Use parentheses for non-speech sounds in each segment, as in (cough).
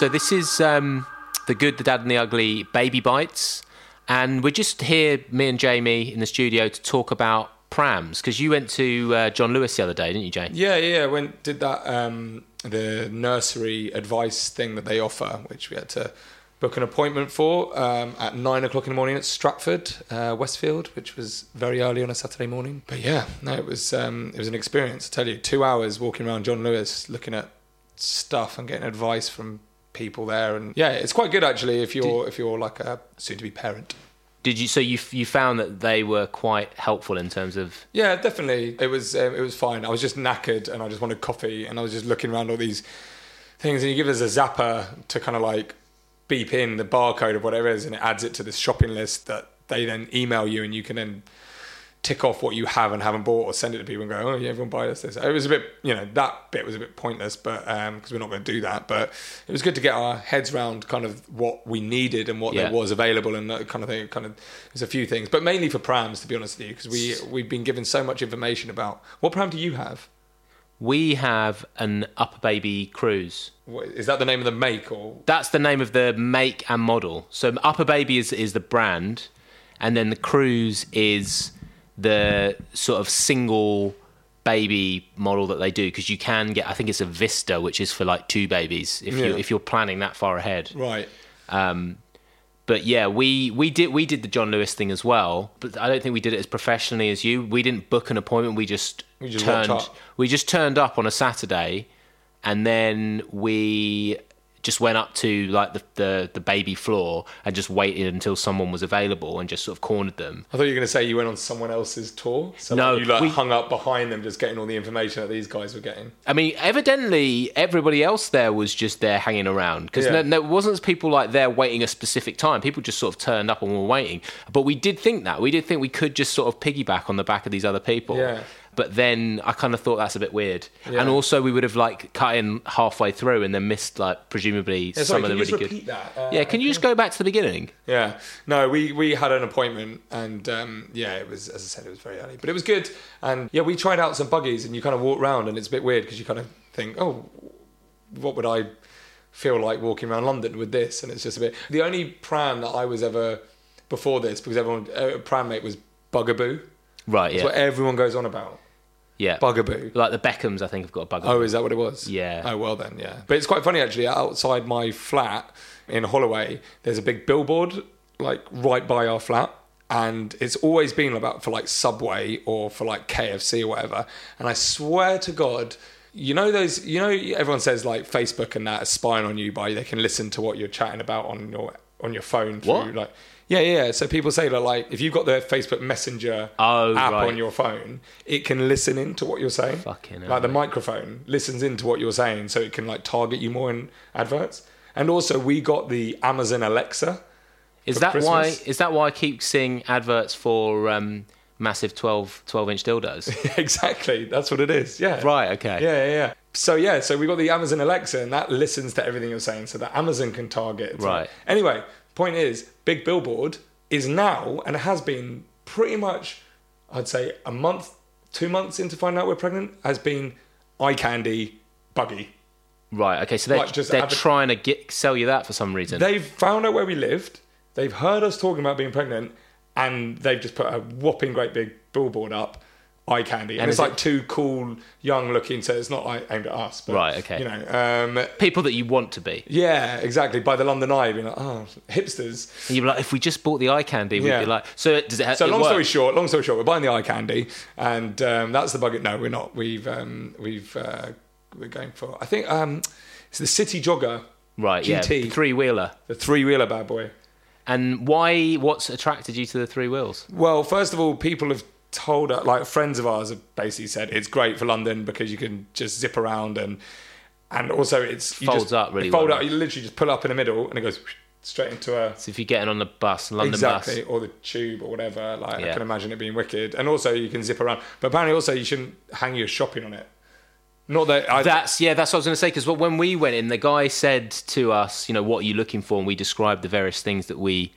So this is um, the good, the dad, and the ugly baby bites, and we're just here, me and Jamie, in the studio to talk about prams because you went to uh, John Lewis the other day, didn't you, Jane? Yeah, yeah. Went did that um, the nursery advice thing that they offer, which we had to book an appointment for um, at nine o'clock in the morning at Stratford, uh, Westfield, which was very early on a Saturday morning. But yeah, no, it was um, it was an experience. I tell you, two hours walking around John Lewis, looking at stuff and getting advice from people there, and yeah, it's quite good actually if you're if you're like a soon-to-be parent. Did you? So you you found that they were quite helpful in terms of Yeah, definitely. It was um, it was fine. I was just knackered and I just wanted coffee and I was just looking around all these things and you give us a zapper to kind of like beep in the barcode of whatever it is and it adds it to this shopping list that they then email you and you can then tick off what you have and haven't bought or send it to people and go, oh yeah, everyone buy this. this. It was a bit, you know, that bit was a bit pointless, but um, because we're not going to do that. But it was good to get our heads around kind of what we needed and what Yeah. there was available and that kind of thing. Kind of, there's a few things, but mainly for prams, to be honest with you, because we we've been given so much information about what pram do you have? we have an upper baby Cruz. What, is that the name of the make or? That's the name of the make and model. So UPPAbaby is is the brand, and then the Cruz is the sort of single baby model that they do because you can get I think it's a Vista which is for like two babies if you if you're planning that far ahead. Right. Um, but yeah, we we did we did the John Lewis thing as well, but I don't think we did it as professionally as you. We didn't book an appointment. We just, We just turned we just turned up on a Saturday, and then we just went up to like the, the the baby floor and just waited until someone was available and just sort of cornered them. I thought you were going to say you went on someone else's tour. So No, you like we- hung up behind them, just getting all the information that these guys were getting. I mean, evidently everybody else there was just there hanging around because Yeah. no, no, it wasn't people like there waiting a specific time. People just sort of turned up and were waiting. But we did think that we did think we could just sort of piggyback on the back of these other people. Yeah. But then I kind of thought that's a bit weird. Yeah. And also we would have like cut in halfway through and then missed like presumably Yeah, sorry, some of the really good. that? Uh, yeah, can you just go back to the beginning? Yeah, no, we we had an appointment, and um, yeah, it was as I said, it was very early, but it was good. And yeah, we tried out some buggies, and you kind of walk around, and it's a bit weird because you kind of think, oh, what would I feel like walking around London with this? And it's just a bit. The only pram that I was ever before this, because everyone uh, pram mate was Bugaboo. Right. That's Yeah. what everyone goes on about. yeah. Bugaboo. Like the Beckhams, I think have got a bugaboo. Oh, is that what it was? Yeah. Oh, well then, yeah. But it's quite funny actually. Outside my flat in Holloway, there's a big billboard like right by our flat, and it's always been about for like Subway or for like KFC or whatever. And I swear to God. You know those. You know everyone says like Facebook and that are spying on you by they can listen to what you're chatting about on your on your phone through What? like yeah yeah. So people say that like if you've got the Facebook Messenger Oh, app right. on your phone, it can listen into what you're saying. Fucking hell, like the mate. microphone listens into what you're saying so it can like target you more in adverts and also we got the amazon alexa Is that why? Is that why I keep seeing adverts for um, massive 12, 12 inch dildos? (laughs) exactly that's what it is yeah right. Okay. yeah yeah yeah so yeah so we got the amazon alexa and that listens to everything you're saying so that amazon can target Right. anyway point is big billboard is now and it has been pretty much i'd say a month two months into finding out we're pregnant has been iCandy buggy Right. Okay. So they're Like, just they're adver- trying to get sell you that for some reason. They've found out where we lived. They've heard us talking about being pregnant, and they've just put a whopping great big billboard up. iCandy, and, And it's like it- two cool, young looking. So it's not like aimed at us, but Right, okay. You know, um, People that you want to be. yeah, exactly. By the London Eye, being like, oh, hipsters. And you'd be like, if we just bought the iCandy, we'd Yeah. be like. So does it? Ha- So long story short, long story short, we're buying the iCandy, and um, that's the bugget. No, we're not. We've um, we've uh, we're going for. I think um, it's the City Jogger, Right. GT. Yeah. Three wheeler. the three wheeler bad boy. And why? What's attracted you to the three wheels? Well, first of all, people have told us, like friends of ours have basically said it's great for London because you can just zip around and and also it's you Folds just, up really it fold well. up. You literally just pull up in the middle and it goes straight into a So if you're getting on the bus, London exactly bus. or the tube or whatever. Like I can imagine it being wicked. And also you can zip around, but apparently also you shouldn't hang your shopping on it. Not that I, That's yeah. That's what I was going to say. Because when we went in, the guy said to us, you know, what are you looking for? And we described the various things that we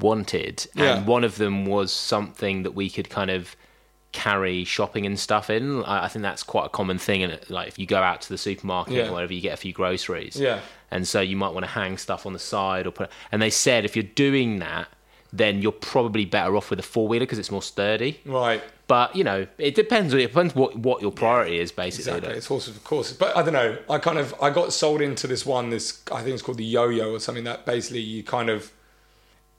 wanted, Yeah. and one of them was something that we could kind of carry shopping and stuff in. I, I think that's quite a common thing. And like if you go out to the supermarket Yeah. or whatever, you get a few groceries. Yeah. And so you might want to hang stuff on the side or put. And they said if you're doing that, then you're probably better off with a four wheeler because it's more sturdy. right. But you know, it depends. It depends what what your priority is, basically. Exactly, it's horses for courses. But I don't know. I kind of I got sold into this one. This I think it's called the yo-yo or something that basically you kind of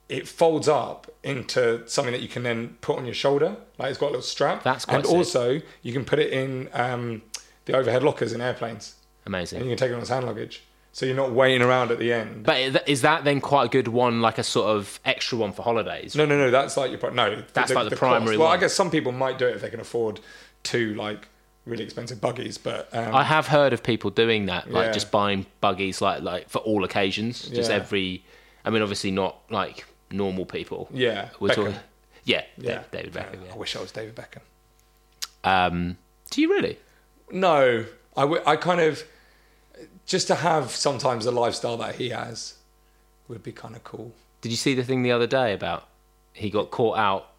it folds up into something that you can then put on your shoulder. Like it's got a little strap. That's quite and sick. also you can put it in um, the overhead lockers in airplanes, Amazing. and you can take it on as hand luggage. So you're not waiting around at the end. But is that then quite a good one, like a sort of extra one for holidays? no, no, no. That's like your pri- no. That's like the primary Well, I guess some people might do it if they can afford two like really expensive buggies, but um, I have heard of people doing that, like Yeah. just buying buggies, like like for all occasions, just Yeah. every. I mean, obviously not like normal people. Yeah, we're Beckham. talking. Yeah, yeah, David Beckham. I wish I was David Beckham. Um, do you really? No, I, w- I kind of just to have sometimes the lifestyle that he has would be kind of cool. Did you see the thing the other day about he got caught out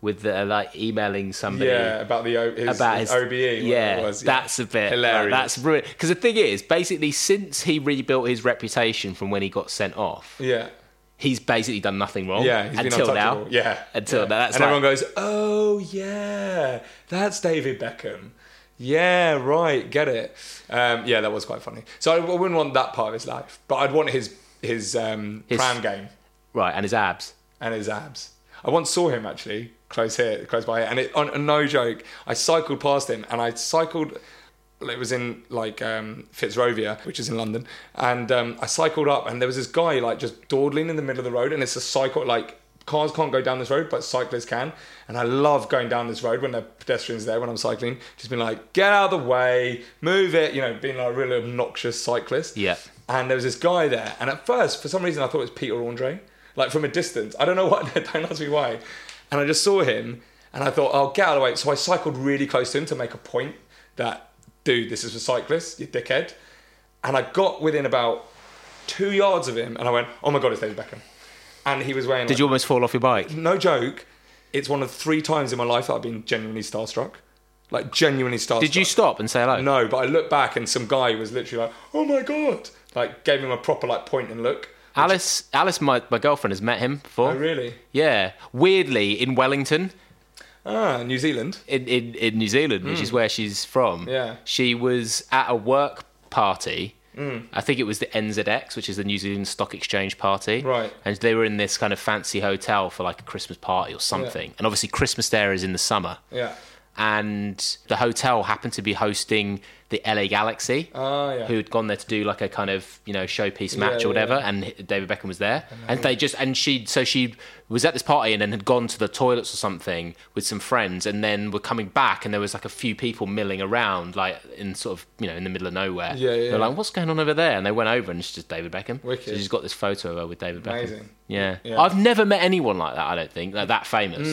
with the, like emailing somebody? Yeah, about the o- his, about his OBE. Yeah, was. that's a bit hilarious. Like, that's brilliant. Because the thing is, basically, since he rebuilt his reputation from when he got sent off, yeah, he's basically done nothing wrong. yeah. Until now. Yeah, Until yeah. now. That's and like, everyone goes, "Oh yeah, that's David Beckham." Yeah, right. Get it. Um, yeah, that was quite funny. So I, I wouldn't want that part of his life, but I'd want his his, um, His- pram game. right, and his abs. and his abs. I once saw him actually close here, close by here, and it, on, on no joke, I cycled past him, and I cycled. It was in like um, Fitzrovia, which is in London, and um, I cycled up, and there was this guy like just dawdling in the middle of the road, and it's a cycle like cars can't go down this road, but cyclists can, and I love going down this road when the pedestrians there when I'm cycling, just being like, get out of the way, move it, you know, being like a really obnoxious cyclist. Yeah. And there was this guy there, and at first, for some reason, I thought it was Peter Andre, like from a distance. I don't know (laughs) what. Don't ask me why. And I just saw him, and I thought, "Oh, get out of the way!" So I cycled really close to him to make a point that, dude, this is for cyclists, you dickhead. And I got within about two yards of him, and I went, "Oh my god, it's David Beckham!" And he was wearing. Did like- you almost fall off your bike? No joke. It's one of three times in my life that I've been genuinely starstruck. Like genuinely starstruck. Did you stop and say hello? No, but I looked back and some guy was literally like, "Oh my god!" Like gave him a proper like point and look. Alice, Alice, my, my girlfriend has met him before. Oh really? Yeah, weirdly in Wellington, Ah, New Zealand. in, in, in New Zealand, which is where she's from. Hmm. Yeah. She was at a work party. Hmm. I think it was the NZX, which is the New Zealand Stock Exchange party. Right. And they were in this kind of fancy hotel for like a Christmas party or something. And obviously, Christmas there is in the summer. Yeah. And the hotel happened to be hosting the LA Galaxy. Ah, yeah. Who had gone there to do like a kind of you know showpiece match Yeah, or whatever, yeah. and David Beckham was there, and they just and she so she was at this party and then had gone to the toilets or something with some friends, and then were coming back, and there was like a few people milling around like in sort of you know in the middle of nowhere. Yeah, yeah, They're like, what's going on over there? And they went over, and it's just David Beckham. Wicked. So she's got this photo of her with David Beckham. Amazing. Yeah. Yeah. I've never met anyone like that. I don't think like that famous.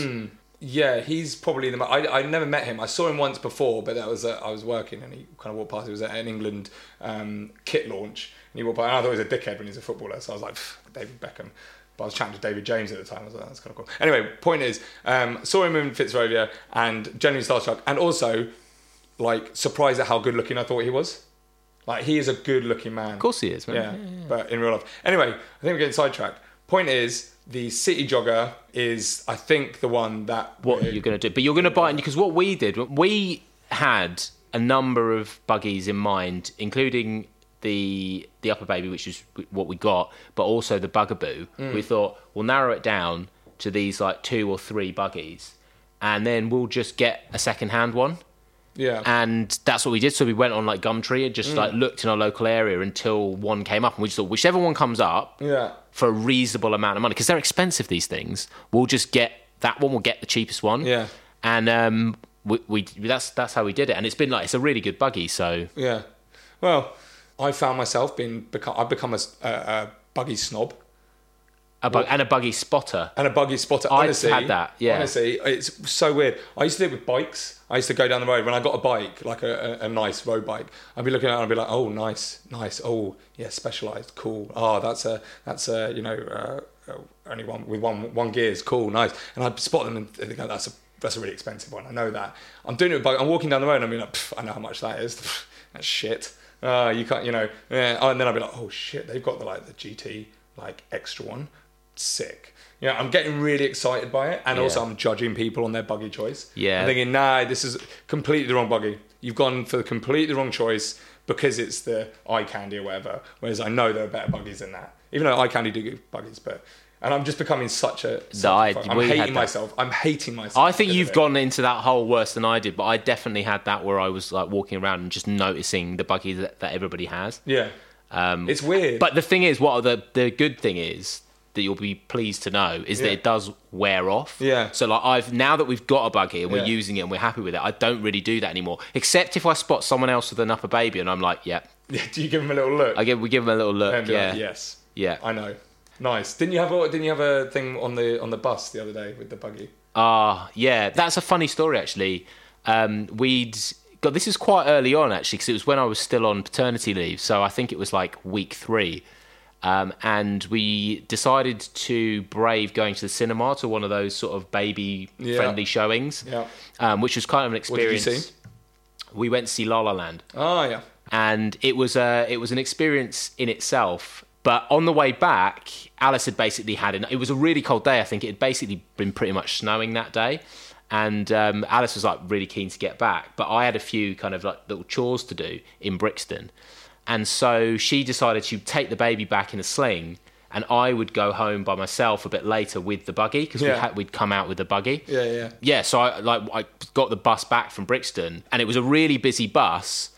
Yeah, he's probably the. I I never met him. I saw him once before, but that was uh, I was working and he kind of walked past. It was at an England um, kit launch, and he walked by. And I thought he was a dickhead when he's a footballer, so I was like David Beckham. But I was chatting to David James at the time. I was like, that's kind of cool. Anyway, point is, um, saw him in Fitzrovia and genuinely starstruck, and also like surprised at how good looking I thought he was. Like he is a good looking man. Of course he is, man. Yeah, but in real life. Anyway, I think we're getting sidetracked. Point is, the city jogger is, I think, the one that what you're going to do. But you're going to buy it because what we did, we had a number of buggies in mind, including the the UPPAbaby, which is what we got, but also the bugaboo. Mm. We thought we'll narrow it down to these like two or three buggies, and then we'll just get a second hand one. Yeah. And that's what we did. So we went on like Gumtree and just Mm. like looked in our local area until one came up, and we just thought whichever one comes up, yeah. For a reasonable amount of money because they're expensive. These things. We'll just get that one. We'll get the cheapest one. Yeah. And um, we, we that's that's how we did it, and it's been like it's a really good buggy. So Yeah. Well, I found myself being become I've become a buggy snob a bug, and a buggy spotter. and a buggy spotter. I've Honestly, had that, yeah. Honestly, it's so weird. I used to do it with bikes. I used to go down the road when I got a bike, like a, a, a nice road bike. I'd be looking at it and I'd be like, "Oh, nice, nice. Oh, yeah, specialized, cool. Oh, that's a that's a you know uh, only one with one one gears, cool, nice." And I'd spot them and think go, "That's a that's a really expensive one. I know that." I'm doing it with bike. I'm walking down the road and I'm like, "I know how much that is. (laughs) that's shit." Uh, you can't, you know. Yeah. Oh, and then I'd be like, "Oh shit, they've got the like the GT like extra one." Sick. You know, I'm getting really excited by it, and Yeah. also I'm judging people on their buggy choice. Yeah. I'm thinking, nah, this is completely the wrong buggy. You've gone for the completely wrong choice because it's the iCandy or whatever. Whereas I know there are better buggies than that. Even though iCandy do good buggies, but and I'm just becoming such a. Such I- a I'm hating myself. I'm hating myself. I think you've gone into that hole worse than I did, but I definitely had that where I was like walking around and just noticing the buggy that, that everybody has. Yeah. Um, It's weird. But the thing is, what the the good thing is that you'll be pleased to know is that it does wear off. Yeah. So like I've now that we've got a buggy and we're Yeah. using it and we're happy with it, I don't really do that anymore. Except if I spot someone else with an UPPAbaby and I'm like, yeah, (laughs) do you give him a little look? I give we give them a little look. Yeah. like, yes. Yeah. I know. Nice. Didn't you have a Didn't you have a thing on the on the bus the other day with the buggy? Ah, yeah, that's a funny story actually. Um, we'd got this is quite early on actually because it was when I was still on paternity leave, so I think it was like week three. Um, and we decided to brave going to the cinema to one of those sort of baby friendly Yeah. showings, Yeah. um, which was kind of an What did you experience. We went to see La La Land Oh yeah. and it was a it was an experience in itself. But on the way back, Alice had basically had an. It was a really cold day. I think it had basically been pretty much snowing that day, and um, Alice was like really keen to get back. But I had a few kind of like little chores to do in Brixton, and so she decided she'd take the baby back in a sling, and I would go home by myself a bit later with the buggy because Yeah. we had, we'd come out with the buggy Yeah, yeah. yeah, so I like I got the bus back from Brixton, and it was a really busy bus.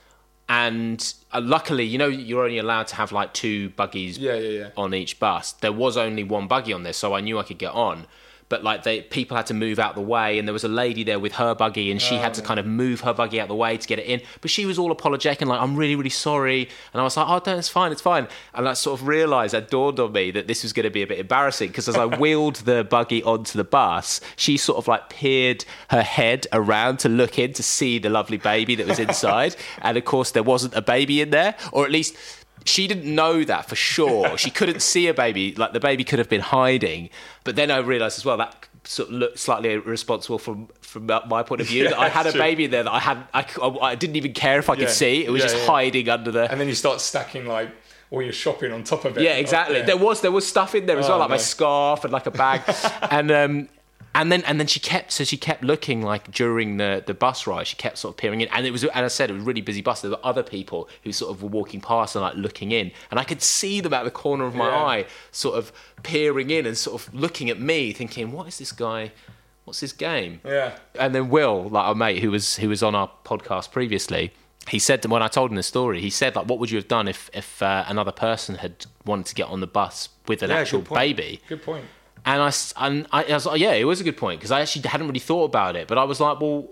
And uh, luckily, you know, you're only allowed to have like two buggies Yeah, yeah, yeah. on each bus. There was only one buggy on there, so I knew I could get on. But like they, people had to move out the way, and there was a lady there with her buggy, and she had to oh. kind of move her buggy out the way to get it in. But she was all apologetic and like, "I'm really, really sorry." And I was like, "Oh, no, it's fine, it's fine." And I sort of realised, it dawned on me that this was going to be a bit embarrassing because as I (laughs) wheeled the buggy onto the bus, she sort of like peered her head around to look in to see the lovely baby that was (laughs) inside, and of course there wasn't a baby in there, or at least she didn't know that for sure. She couldn't see a baby. Like the baby could have been hiding. But then I realised as well that sort of looked slightly irresponsible from from my point of view. Yeah, that I had a true. baby in there that I had. I, I didn't even care if I could see. It was Yeah, just yeah. hiding under the. And then you start stacking like all your shopping on top of it. yeah, exactly. Yeah. There was there was stuff in there as Oh, well, like my scarf and like a bag, (laughs) and um, and then and then she kept so she kept looking like during the the bus ride. She kept sort of peering in, and it was and I said it was a really busy bus. There were other people who sort of were walking past and like looking in, and I could see them out the corner of my Yeah. eye, sort of peering in and sort of looking at me, thinking, "What is this guy? What's his game?" Yeah. And then Will, like our mate who was who was on our podcast previously, he said to, when I told him the story, he said like, "What would you have done if if uh, another person had wanted to get on the bus with an Yeah, actual good baby?" Good point. And I and I, I was like, "Yeah, it was a good point because I actually hadn't really thought about it, but I was like, well."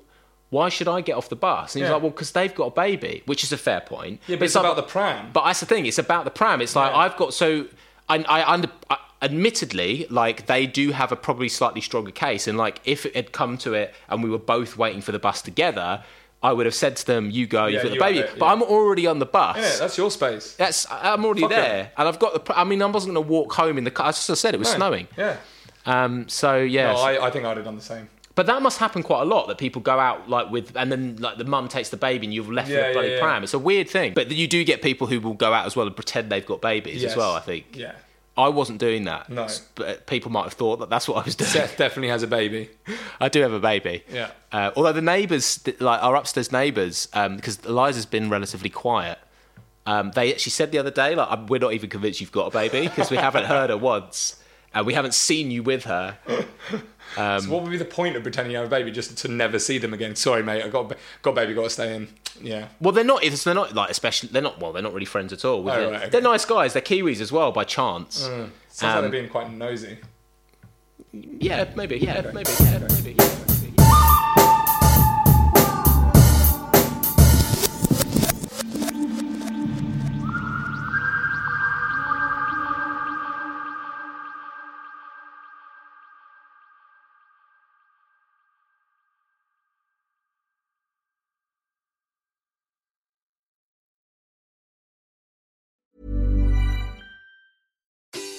Why should I get off the bus? And he's Yeah. like, well, because they've got a baby, which is a fair point. Yeah, but it's like- about the pram. But that's the thing; it's about the pram. It's like Yeah. I've got so I, I under. I, admittedly, like they do have a probably slightly stronger case, and like if it had come to it and we were both waiting for the bus together, I would have said to them, "You go, Yeah, you've got the you baby." it, But. I'm already on the bus. Yeah, that's your space. That's I'm already Fuck there, it. and I've got the. I mean, I wasn't going to walk home in the car. As I said, it was No. snowing. Yeah. Um, so yeah, No, I, I think I'd have done the same. But that must happen quite a lot. That people go out like with, and then like the mum takes the baby, and you've left Yeah, a bloody yeah, yeah. pram. It's a weird thing. But you do get people who will go out as well and pretend they've got babies as well. I think. Yeah. I wasn't doing that. No. But people might have thought that that's what I was doing. Seth definitely has a baby. (laughs) I do have a baby. Yeah. Uh, although the neighbours, like our upstairs neighbours, because Eliza's been relatively quiet. Um, they actually said the other day, like, we're not even convinced you've got a baby because we haven't heard her once, and we haven't seen you with her. (laughs) Um, so what would be the point of pretending you have a baby just to never see them again? Sorry, mate, I got got a baby, got to stay in. Yeah. Well, they're not. They're not like especially. They're not. Well, they're not really friends at all. Oh, it. right, okay. They're nice guys. They're Kiwis as well by chance. Sounds like Um, they're being quite nosy. Yeah, maybe. Yeah, maybe. Yeah, maybe. Yeah,